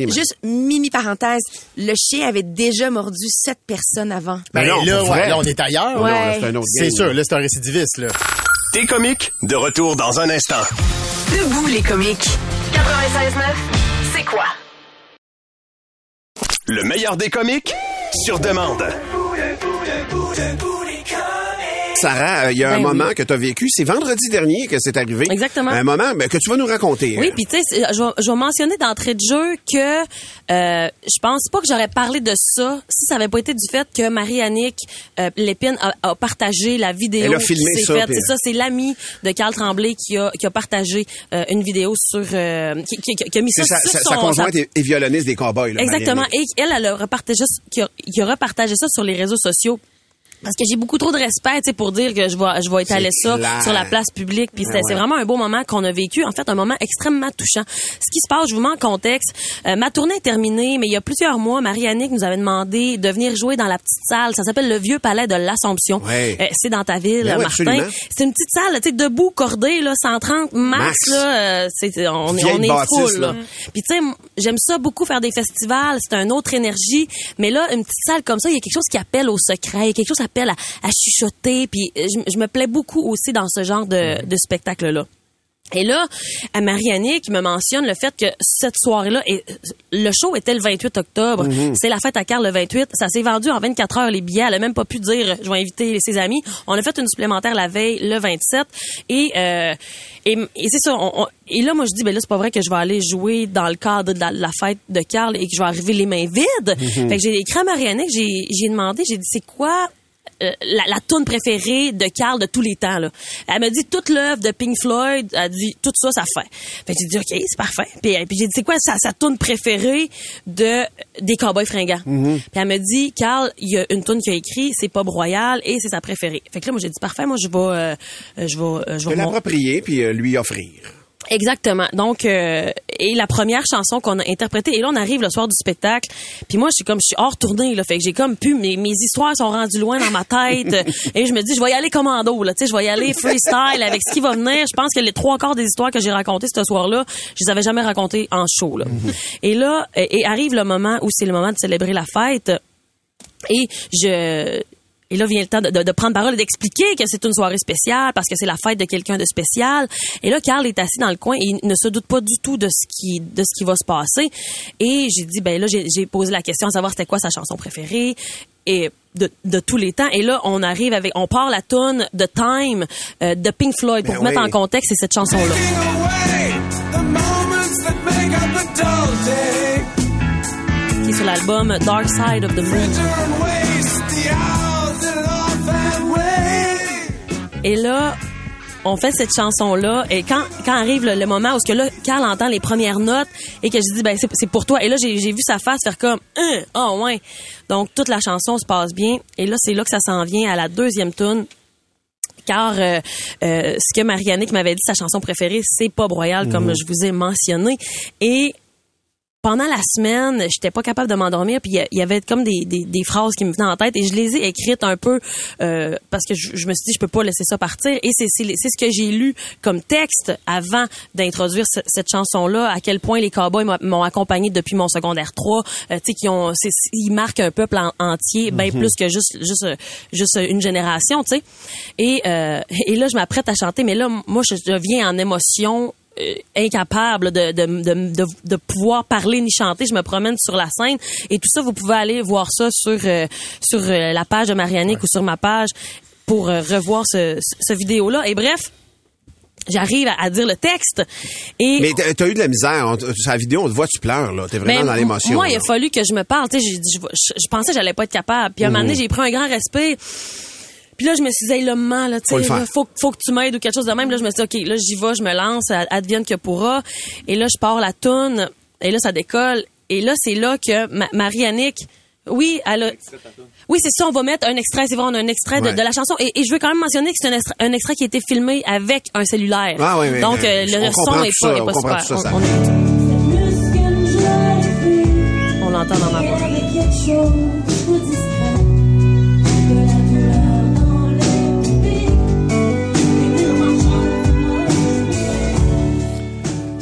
moi. juste mini parenthèse, le chien avait déjà mordu sept personnes avant. Ben, Ben non, là, ouais, là, on est ailleurs. Ouais. c'est sûr, là. là, c'est un récidiviste, là. T'es comique, de retour dans un instant. Debout les comiques. 96.9, c'est quoi? Le meilleur des comiques, sur demande. Sarah, euh, il y a un Ben moment oui. que tu as vécu, c'est vendredi dernier que c'est arrivé. Exactement. Un moment ben, que tu vas nous raconter. Oui, euh. puis tu sais, je vais, je vais mentionner d'entrée de jeu que euh, je pense pas que j'aurais parlé de ça si ça avait pas été du fait que Marie-Annick euh, Lépine a, a partagé la vidéo. Elle a filmé qui ça, faite. C'est ça, c'est l'ami de Carl Tremblay qui a, qui a partagé euh, une vidéo sur... euh, qui, qui- qui a mis ça sur sa- son... sa conjointe est, est violoniste des cowboys. Là, Exactement. Et elle, elle a repartagé, qui a, qui a repartagé ça sur les réseaux sociaux. Parce que j'ai beaucoup trop de respect, tu sais, pour dire que je vais, je vais étaler ça clair. sur la place publique. Puis c'est Ah c'est ouais. vraiment un beau moment qu'on a vécu. En fait, un moment extrêmement touchant. Ce qui se passe, je vous mets en contexte. Euh, ma tournée est terminée, mais il y a plusieurs mois, Marie-Annick nous avait demandé de venir jouer dans la petite salle. Ça s'appelle le Vieux Palais de l'Assomption. Ouais. Euh, c'est dans ta ville, Ben oui, Martin. C'est une petite salle, tu sais, debout, cordée, là, 130 max, Max. là. euh, c'est, on, on est full, là. là. Puis tu sais, j'aime ça beaucoup faire des festivals, c'est une autre énergie, mais là une petite salle comme ça, il y a quelque chose qui appelle au secret, il y a quelque chose appelle à, à chuchoter, puis euh, je, je me plais beaucoup aussi dans ce genre de, de spectacle là. Et là, à Marianne qui me mentionne le fait que cette soirée-là, et le show était le 28 octobre. Mhm. C'est la fête à Carl le 28. Ça s'est vendu en 24 heures les billets. Elle a même pas pu dire, je vais inviter ses amis. On a fait une supplémentaire la veille, le 27. Et euh, et, et c'est ça. on- on- et là, moi, je dis, ben là, c'est pas vrai que je vais aller jouer dans le cadre de la, la fête de Carl et que je vais arriver les mains vides. Mhm. Fait que j'ai écrit à Marianne, j'ai demandé, j'ai dit, c'est quoi euh, la, la tune préférée de Carl de tous les temps. Là. Elle m'a dit toute l'œuvre de Pink Floyd. Elle a dit tout ça, ça fait. Fait que j'ai dit ok, c'est parfait. Puis, euh, puis j'ai dit c'est quoi sa, sa tune préférée de des Cowboys fringants? Puis elle m'a dit Carl, il y a une tune qu'il a écrit, c'est Pop Royal et c'est sa préférée. Fait que là moi j'ai dit parfait, moi je vais euh, euh, je vais euh, je l'approprier puis lui offrir. Exactement. Donc, euh, et la première chanson qu'on a interprétée, et là, on arrive le soir du spectacle, puis moi, je suis comme, je suis hors tournée, là, fait que j'ai comme pu, mes, mes histoires sont rendues loin dans ma tête, et je me dis, je vais y aller commando, là, tu sais, je vais y aller freestyle avec ce qui va venir. Je pense que les trois quarts des histoires que j'ai racontées ce soir-là, je les avais jamais racontées en show, là. Et là, et, arrive le moment où c'est le moment de célébrer la fête, et je... Et là vient le temps de, de- de prendre parole et d'expliquer que c'est une soirée spéciale parce que c'est la fête de quelqu'un de spécial. Et là, Carl est assis dans le coin et il ne se doute pas du tout de ce qui de ce qui va se passer. Et j'ai dit ben là j'ai posé la question à savoir c'était quoi sa chanson préférée et de, de tous les temps. Et là, on arrive avec on part la tune de Time euh, de Pink Floyd pour Ben mettre en contexte c'est cette chanson là. qui est sur l'album Dark Side of the Moon. Et là, on fait cette chanson-là. Et quand, quand arrive le, le moment où ce que là, Carl entend les premières notes et que je dis, ben, c'est, pour toi. Et là, j'ai, vu sa face faire comme, Hein, oh, ouais. Donc, toute la chanson se passe bien. Et là, c'est là que ça s'en vient à la deuxième tune. Car euh, euh, ce que Marianne m'avait dit, sa chanson préférée, c'est Pop Royal, comme Mhm. je vous ai mentionné. Et pendant la semaine, j'étais pas capable de m'endormir, puis il y avait comme des, des, des phrases qui me venaient en tête et je les ai écrites un peu euh, parce que je, je me suis dit je peux pas laisser ça partir et c'est c'est c'est ce que j'ai lu comme texte avant d'introduire ce- cette chanson là à quel point les cowboys m'ont accompagné depuis mon secondaire 3 euh, tu sais qui ont ils marquent un peuple en- entier bien Mhm. plus que juste juste juste une génération tu sais et euh, et là je m'apprête à chanter mais là moi je deviens en émotion incapable de, de, de, de, de pouvoir parler ni chanter. Je me promène sur la scène et tout ça, vous pouvez aller voir ça sur euh, sur euh, la page de Marianique ou sur ma page pour euh, revoir ce, vidéo-là. Et bref, j'arrive à, dire le texte et Mais t'as eu de la misère. Sur la vidéo, on te voit, tu pleures, là. T'es vraiment ben, dans l'émotion. Moi, il a fallu que je me parle. Je, je, je pensais que j'allais pas être capable. Puis à un moment donné, Mhm. j'ai pris un grand respect. Puis là, je me suis dit, hey, là, maman, là, tu sais, faut, faut que tu m'aides ou quelque chose de même. Là, je me suis dit, OK, là, j'y vais, je me lance, ad- advienne que pourra. Et là, je pars la toune. Et là, ça décolle. Et là, c'est là que Ma- Marie-Annick, oui, elle a... Oui, c'est ça, on va mettre un extrait, c'est vrai, on a un extrait de, Ouais. de la chanson. Et, et je veux quand même mentionner que c'est un extrait, un extrait qui a été filmé avec un cellulaire. Ah oui, oui, Donc, euh, le, On le son est pas, est super. tout ça, ça. On- on- on l'entend dans ma voix.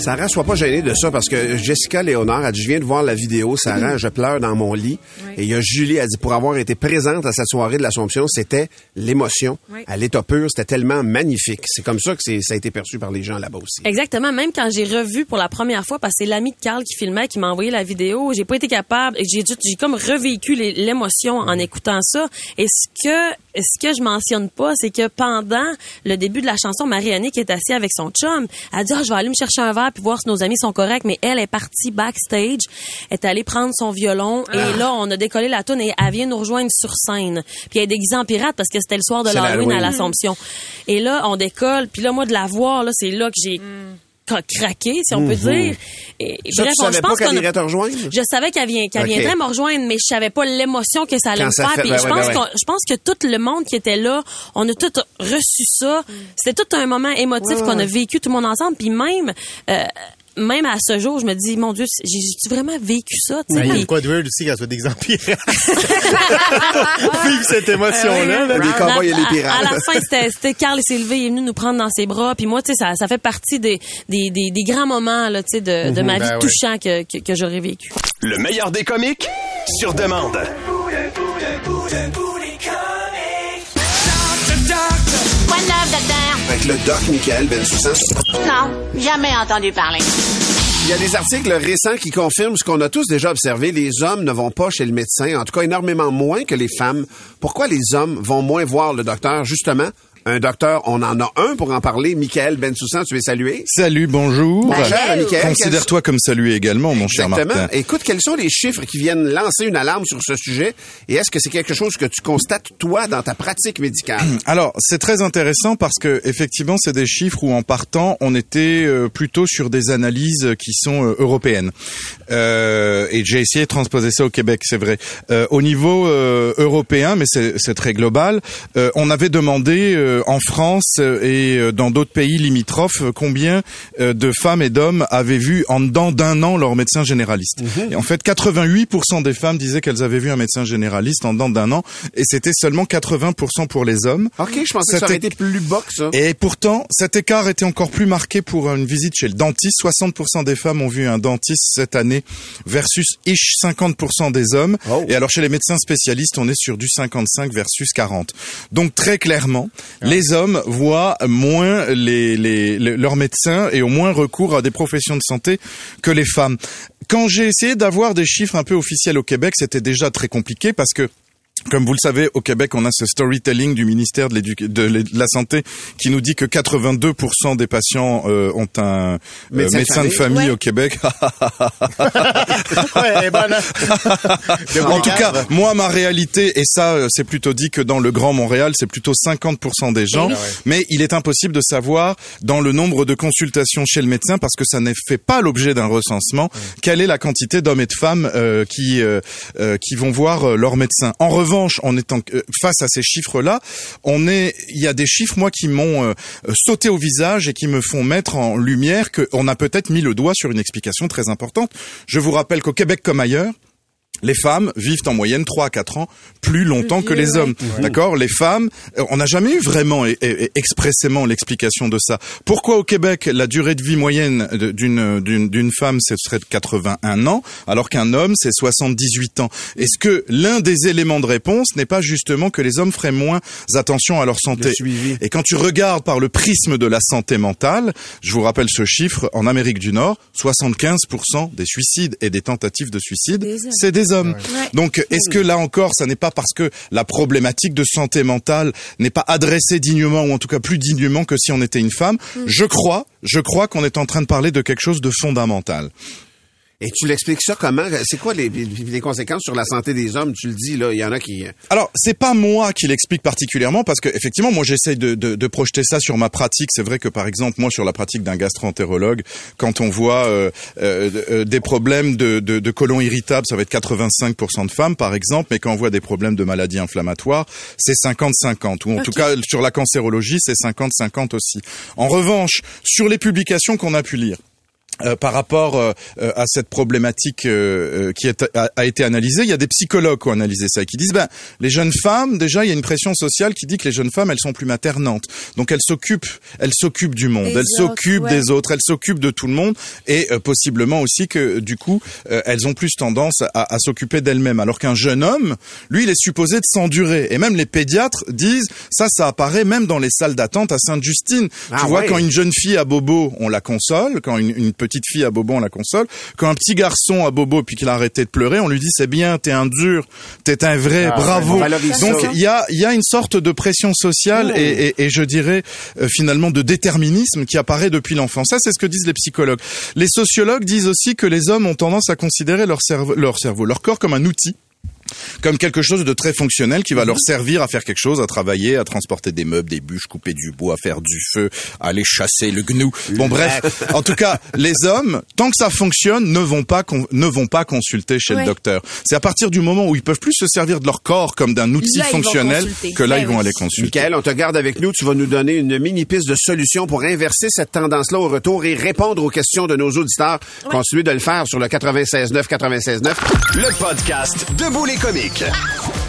Sarah, sois pas gênée de ça parce que Jessica Léonard a dit, je viens de voir la vidéo, Sarah, je pleure dans mon lit. Et il y a Julie, a dit, pour avoir été présente à cette soirée de l'Assomption, c'était l'émotion. Oui. À l'état pur, c'était tellement magnifique. C'est comme ça que ça a été perçu par les gens là-bas aussi. Exactement. Même quand j'ai revu pour la première fois, parce que c'est l'ami de Carl qui filmait, qui m'a envoyé la vidéo, j'ai pas été capable. J'ai j'ai comme revécu l'émotion en écoutant ça. Et ce que ce que je mentionne pas, c'est que pendant le début de la chanson, Marie-Annick est assise avec son chum. Elle a dit, Ah, je vais aller me chercher un verre puis voir si nos amis sont corrects. Mais elle est partie backstage, est allée prendre son violon et là, on a décollé la tune et elle vient nous rejoindre sur scène. Puis elle est déguisée en pirate parce que c'était le soir de l'Halloween à l'Assomption. Et là, on décolle. Puis là, moi, de la voir, là, c'est là que j'ai cra- craqué, si on peut Mhm. dire. Et, Ça, bref, tu on- je pas pense qu'elle irait te rejoindre? Je savais qu'elle vient, qu'elle viendrait me rejoindre, mais je savais pas l'émotion que ça allait Quand me ça faire. fait- Puis ben je pense ben je pense que tout le monde qui était là, on a tout reçu ça. C'était tout un moment émotif Ouais, qu'on a vécu tout le monde ensemble. Puis même, euh, même à ce jour, je me dis, mon Dieu, j'ai j'ai vraiment vécu ça. tu sais? Il y a quoi de weird aussi qu'elle soit d'exemplaire. Vivre cette émotion-là. là. Les cowboys et les à- pirates. À, la fin, c'était, c'était Carl s'est levé, il est venu nous prendre dans ses bras. Puis moi, tu sais, ça, ça fait partie des, des, des, des grands moments là, tu sais, de, de Mhm. ma vie Ben ouais. touchants que, que, que j'aurais vécu. Le meilleur des comiques sur demande. Avec le doc Michael Bensoussan? Non, jamais entendu parler. Il y a des articles récents qui confirment ce qu'on a tous déjà observé. Les hommes ne vont pas chez le médecin, en tout cas énormément moins que les femmes. Pourquoi les hommes vont moins voir le docteur? Justement, un docteur, on en a un pour en parler. Michael Bensoussan, tu es salué? Salut, bonjour. Bonjour, Michael. Considère-toi comme salué également, mon cher Exactement. Martin. Écoute, quels sont les chiffres qui viennent lancer une alarme sur ce sujet? Et est-ce que c'est quelque chose que tu constates, toi, dans ta pratique médicale? Alors, c'est très intéressant parce que effectivement, c'est des chiffres où en partant, on était euh, plutôt sur des analyses qui sont euh, européennes. Euh, et j'ai essayé de transposer ça au Québec, c'est vrai. Euh, au niveau euh, européen, mais c'est c'est très global, euh, on avait demandé euh, en France euh, et euh, dans d'autres pays limitrophes euh, combien euh, de femmes et d'hommes avaient vu en dedans d'un an leur médecin généraliste. Et en fait, 88% des femmes disaient qu'elles avaient vu un médecin généraliste en dedans d'un an, et c'était seulement 80% pour les hommes. OK, je pensais que ça aurait été plus bas que ça. Et pourtant, cet écart était encore plus marqué pour une visite chez le dentiste. 60% des femmes ont vu un dentiste cette année versus ish 50% des hommes. Et alors chez les médecins spécialistes, on est sur du 55 versus 40. Donc très clairement, les hommes voient moins les, les- leurs médecins et ont moins recours à des professions de santé que les femmes. Quand j'ai essayé d'avoir des chiffres un peu officiels au Québec, c'était déjà très compliqué parce que comme vous le savez, au Québec, on a ce storytelling du ministère de, de la Santé qui nous dit que 82% des patients euh, ont un euh, Médecin médecin, de famille. famille Ouais. au Québec. Ouais, bonne, hein? en tout cas, moi, ma réalité, et ça, euh, c'est plutôt dit que dans le Grand Montréal, c'est plutôt 50% des gens, mais il est impossible de savoir dans le nombre de consultations chez le médecin, parce que ça n'est fait pas l'objet d'un recensement, quelle est la quantité d'hommes et de femmes euh, qui euh, qui vont voir leur médecin. En revanche, en étant euh, face à ces chiffres-là, on est, il y a des chiffres moi qui m'ont euh, euh, sauté au visage et qui me font mettre en lumière qu'on a peut-être mis le doigt sur une explication très importante. Je vous rappelle qu'au Québec comme ailleurs, les femmes vivent en moyenne 3 à 4 ans plus longtemps que les hommes. D'accord? Les femmes, euh, on n'a jamais eu vraiment et, et- et expressément l'explication de ça. Pourquoi au Québec, la durée de vie moyenne d'une d'une femme, ce serait de 81 ans, alors qu'un homme, c'est 78 ans? Est-ce que l'un des éléments de réponse n'est pas justement que les hommes feraient moins attention à leur santé? Et quand tu regardes par le prisme de la santé mentale, je vous rappelle ce chiffre, en Amérique du Nord, 75% des suicides et des tentatives de suicide, c'est des hommes. Donc, est-ce que là encore, ça n'est pas parce que la problématique de santé mentale n'est pas adressée dignement, ou en tout cas plus dignement que si on était une femme? Je crois, je crois qu'on est en train de parler de quelque chose de fondamental. Et tu l'expliques ça comment? C'est quoi les, les conséquences sur la santé des hommes? Tu le dis, là, il y en a qui... Alors, c'est pas moi qui l'explique particulièrement parce que effectivement, moi, j'essaye de, de, de projeter ça sur ma pratique. C'est vrai que par exemple, moi, sur la pratique d'un gastroentérologue, quand on voit euh, euh, euh, des problèmes de, de, de côlon irritable, ça va être 85% de femmes, par exemple, mais quand on voit des problèmes de maladies inflammatoires, c'est 50-50. Ou en tout cas, sur la cancérologie, c'est 50-50 aussi. En revanche, sur les publications qu'on a pu lire. Euh, par rapport euh, euh, à cette problématique euh, euh, qui est- a, a été analysée, il y a des psychologues qui ont analysé ça et qui disent ben les jeunes femmes déjà il y a une pression sociale qui dit que les jeunes femmes elles sont plus maternantes donc elles s'occupent elles s'occupent du monde elles s'occupent ouais. des autres elles s'occupent de tout le monde et euh, possiblement aussi que du coup euh, elles ont plus tendance à, à s'occuper d'elles-mêmes alors qu'un jeune homme lui il est supposé de s'endurer et même les pédiatres disent ça ça apparaît même dans les salles d'attente à Sainte-Justine Ah tu vois ouais. quand une jeune fille à bobo, on la console. Quand une, une petite fille à bobo, on la console. Quand un petit garçon à bobo puis qu'il a arrêté de pleurer, on lui dit c'est bien, t'es un dur, t'es un vrai, Ah, bravo. Donc il y a, il y a une sorte de pression sociale Oh. et, et- et je dirais euh, finalement de déterminisme qui apparaît depuis l'enfance. Ça, c'est ce que disent les psychologues. Les sociologues disent aussi que les hommes ont tendance à considérer leur leur cerveau, leur corps comme un outil comme quelque chose de très fonctionnel qui va leur servir à faire quelque chose, à travailler, à transporter des meubles, des bûches, couper du bois, faire du feu, aller chasser le gnou. Bon bref, en tout cas, les hommes, tant que ça fonctionne, ne vont pas con- ne vont pas consulter chez Ouais. le docteur. C'est à partir du moment où ils peuvent plus se servir de leur corps comme d'un outil Là, fonctionnel que là Ben ils vont oui. aller consulter. Michael, on te garde avec nous. Tu vas nous donner une mini piste de solution pour inverser cette tendance-là au retour et répondre aux questions de nos auditeurs. Continuez de le faire sur le 96.9, 96.9. Le podcast Debout les comiques.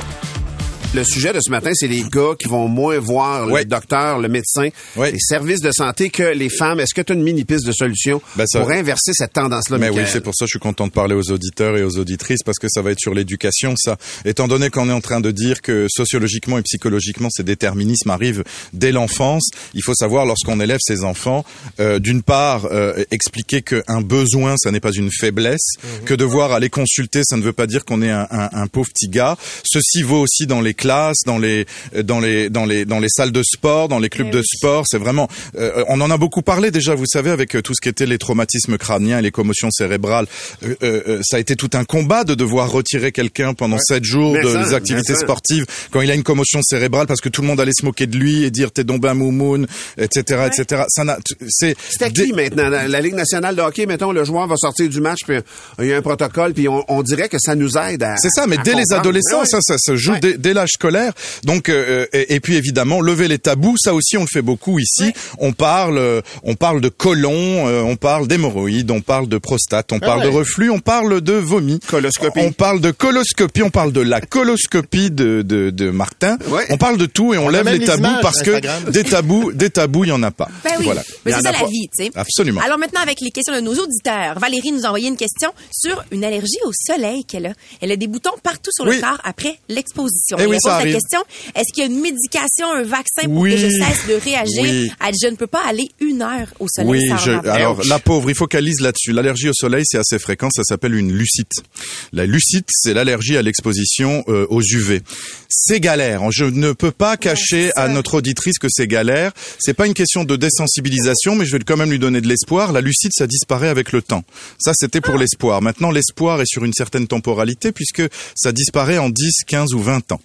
Le sujet de ce matin, c'est les gars qui vont moins voir le docteur, le médecin, les services de santé que les femmes. Est-ce que tu as une mini-piste de solution Ben, ça- pour inverser cette tendance-là, Mais oui, Michael? c'est pour ça que je suis content de parler aux auditeurs et aux auditrices parce que ça va être sur l'éducation, ça. Étant donné qu'on est en train de dire que sociologiquement et psychologiquement, ces déterminismes arrivent dès l'enfance, il faut savoir lorsqu'on élève ses enfants, euh, d'une part, euh, expliquer qu'un besoin, ça n'est pas une faiblesse, Mhm. que devoir aller consulter, ça ne veut pas dire qu'on est un, un- un pauvre petit gars. Ceci vaut aussi dans les classes, dans les dans les dans les dans les salles de sport, dans les clubs de sport. C'est vraiment, euh, on en a beaucoup parlé déjà, vous savez, avec euh, tout ce qui était les traumatismes crâniens et les commotions cérébrales. Euh, euh, euh, ça a été tout un combat de devoir retirer quelqu'un pendant sept jours Mais de ça, des activités sportives quand il a une commotion cérébrale parce que tout le monde allait se moquer de lui et dire t'es donc un moumoun, etc., etc. Ça n'a, c'est C'était qui maintenant? La, la Ligue nationale de hockey, mettons, le joueur va sortir du match, puis il y a un protocole, puis on, on dirait que ça nous aide à. C'est ça, mais à dès les adolescents, Ouais, ça, ça se joue dès, dès scolaire. Donc, euh, et, et puis évidemment, lever les tabous, ça aussi, on le fait beaucoup ici. On parle, euh, on parle de côlon, euh, on parle d'hémorroïdes, on parle de prostate, on Ah parle ouais. de reflux, on parle de vomi, coloscopie, on parle de coloscopie, on parle de la coloscopie de de, de Martin. On parle de tout et on, lève les tabous images parce que des tabous, des tabous, il y en a pas. Ben oui, Voilà. mais c'est ça a la pas. vie, tu sais. Absolument. Alors maintenant, avec les questions de nos auditeurs, Valérie nous a envoyé une question sur une allergie au soleil qu'elle a. Elle a des boutons partout sur Oui. le corps après l'exposition. Eh oui, pose la question, est-ce qu'il y a une médication, un vaccin pour Oui. que je cesse de réagir? Oui. Elle dit, je ne peux pas aller une heure au soleil Oui, sans je, alors la pauvre, il focalise là-dessus. L'allergie au soleil, c'est assez fréquent, ça s'appelle une lucite. La lucite, c'est l'allergie à l'exposition euh, aux UV. C'est galère. Je ne peux pas cacher à notre auditrice que c'est galère. C'est pas une question de désensibilisation, mais je vais quand même lui donner de l'espoir. La lucite, ça disparaît avec le temps. Ça, c'était pour l'espoir. Maintenant, l'espoir est sur une certaine temporalité puisque ça disparaît en 10, 15 ou 20 ans.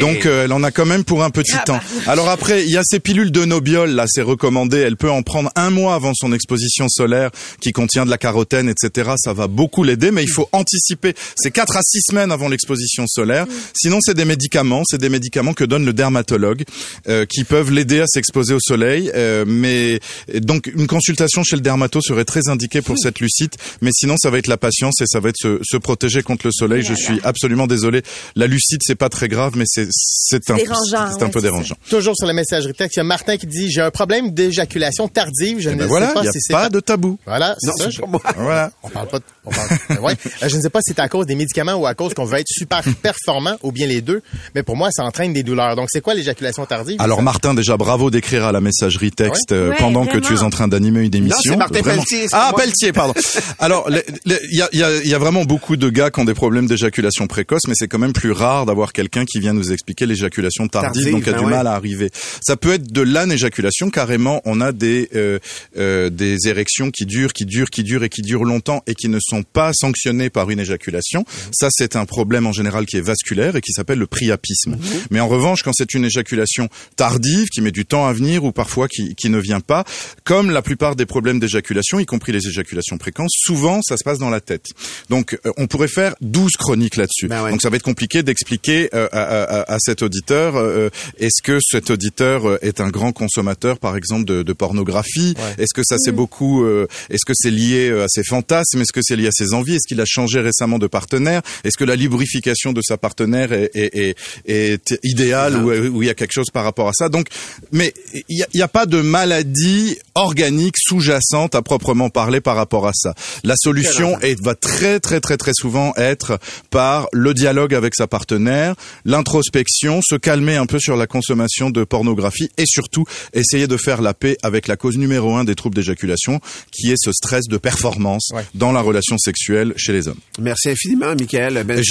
Donc, euh, elle en a quand même pour un petit Ah temps. bah. Alors après, il y a ces pilules de Nobiol, là, c'est recommandé. Elle peut en prendre un mois avant son exposition solaire qui contient de la carotène, etc. Ça va beaucoup l'aider, mais il faut anticiper. C'est quatre à six semaines avant l'exposition solaire. Sinon, c'est des médicaments. C'est des médicaments que donne le dermatologue euh, qui peuvent l'aider à s'exposer au soleil. Euh, mais donc, une consultation chez le dermato serait très indiquée pour cette lucite. Mais sinon, ça va être la patience et ça va être se, se protéger contre le soleil. Je suis absolument désolé. La lucite, c'est pas très grave, mais c'est c'est un, dérangeant, c'est un ouais, peu c'est dérangeant. Toujours sur la messagerie texte, il y a Martin qui dit j'ai un problème d'éjaculation tardive. Je Eh ne ben sais voilà, pas il y a si c'est pas de tabou. Voilà, Non, c'est ça. c'est je- pas moi. Voilà. On parle pas. De, ouais. Euh, Je ne sais pas si c'est à cause des médicaments ou à cause qu'on veut être super performant ou bien les deux. Mais pour moi, ça entraîne des douleurs. Donc c'est quoi l'éjaculation tardive? Alors Martin, déjà bravo d'écrire à la messagerie texte Ouais. euh, Ouais, pendant que tu es en train d'animer une émission. c'est Martin Vraiment. Pelletier, Ah moi. Pelletier, pardon. Alors il y a, il y, a, il y a vraiment beaucoup de gars qui ont des problèmes d'éjaculation précoce, mais c'est quand même plus rare d'avoir quelqu'un qui vient nous expliquer l'éjaculation tardive, Tardive, donc il y a ben du ouais. mal à arriver. Ça peut être de l'anéjaculation, carrément. On a des euh, euh, des érections qui durent, qui durent, qui durent et qui durent longtemps et qui ne sont pas sanctionnées par une éjaculation. Ça, c'est un problème en général qui est vasculaire et qui s'appelle le priapisme. Mais en revanche, quand c'est une éjaculation tardive, qui met du temps à venir ou parfois qui, qui ne vient pas, comme la plupart des problèmes d'éjaculation, y compris les éjaculations précoces, souvent ça se passe dans la tête. Donc euh, on pourrait faire 12 chroniques là-dessus. Donc ça va être compliqué d'expliquer euh, à, à- à cet auditeur euh, est-ce que cet auditeur euh, est un grand consommateur par exemple de, de pornographie? Est-ce que ça c'est beaucoup euh, Est-ce que c'est lié euh, à ses fantasmes? Est-ce que c'est lié à ses envies? Est-ce qu'il a changé récemment de partenaire? Est-ce que la lubrification de sa partenaire est, est, est, est idéale ou ou il y a quelque chose par rapport à ça? Donc, mais il n'y a, pas de maladie organique sous-jacente à proprement parler par rapport à ça. La solution est, va très très très très souvent être par le dialogue avec sa partenaire, l'introspection, se calmer un peu sur la consommation de pornographie et surtout essayer de faire la paix avec la cause numéro un des troubles d'éjaculation, qui est ce stress de performance dans la relation sexuelle chez les hommes. Merci infiniment, Michael. Ben,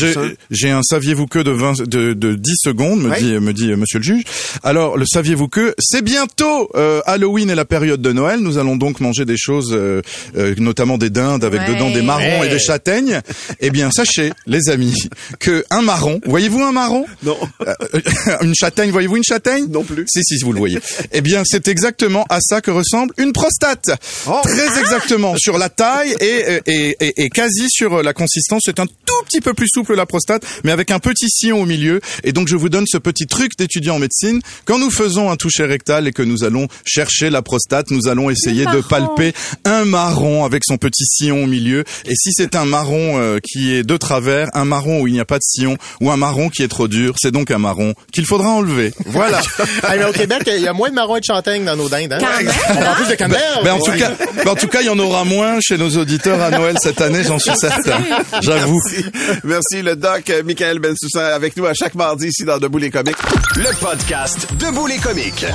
J'ai un saviez-vous que de, 20, de, de 10 secondes, me dit, me dit euh, monsieur le juge. Alors, le saviez-vous que c'est bientôt euh, Halloween et la période de Noël. Nous allons donc manger des choses, euh, euh, notamment des dindes avec Ouais. dedans des marrons et des châtaignes. eh bien, sachez, les amis, que un marron, voyez-vous un marron? Non. une châtaigne, voyez-vous une châtaigne? Non plus. Si, si, vous le voyez. eh bien, c'est exactement à ça que ressemble une prostate. Oh. Très exactement sur la taille et, et, et, et quasi sur la consistance. C'est un tout petit peu plus souple la prostate, mais avec un petit sillon au milieu. Et donc, je vous donne ce petit truc d'étudiant en médecine. Quand nous faisons un toucher rectal et que nous allons chercher la prostate, nous allons essayer de palper un marron avec son petit sillon au milieu. Et si c'est un marron euh, qui est de travers, un marron où il n'y a pas de sillon ou un marron qui est trop dur, c'est donc un marron qu'il faudra enlever. Voilà. Ah, mais au Québec, il y a moins de marrons et de châtaignes dans nos dindes. Hein? Quand même, On prend plus de canneberge. Ben, en tout cas, ben, en tout cas, il y en aura moins chez nos auditeurs à Noël cette année, j'en suis certain. J'avoue. Merci. Merci, le doc euh, Michael Bensoussan avec nous à chaque mardi ici dans Debout les comiques. Le podcast Debout les comiques.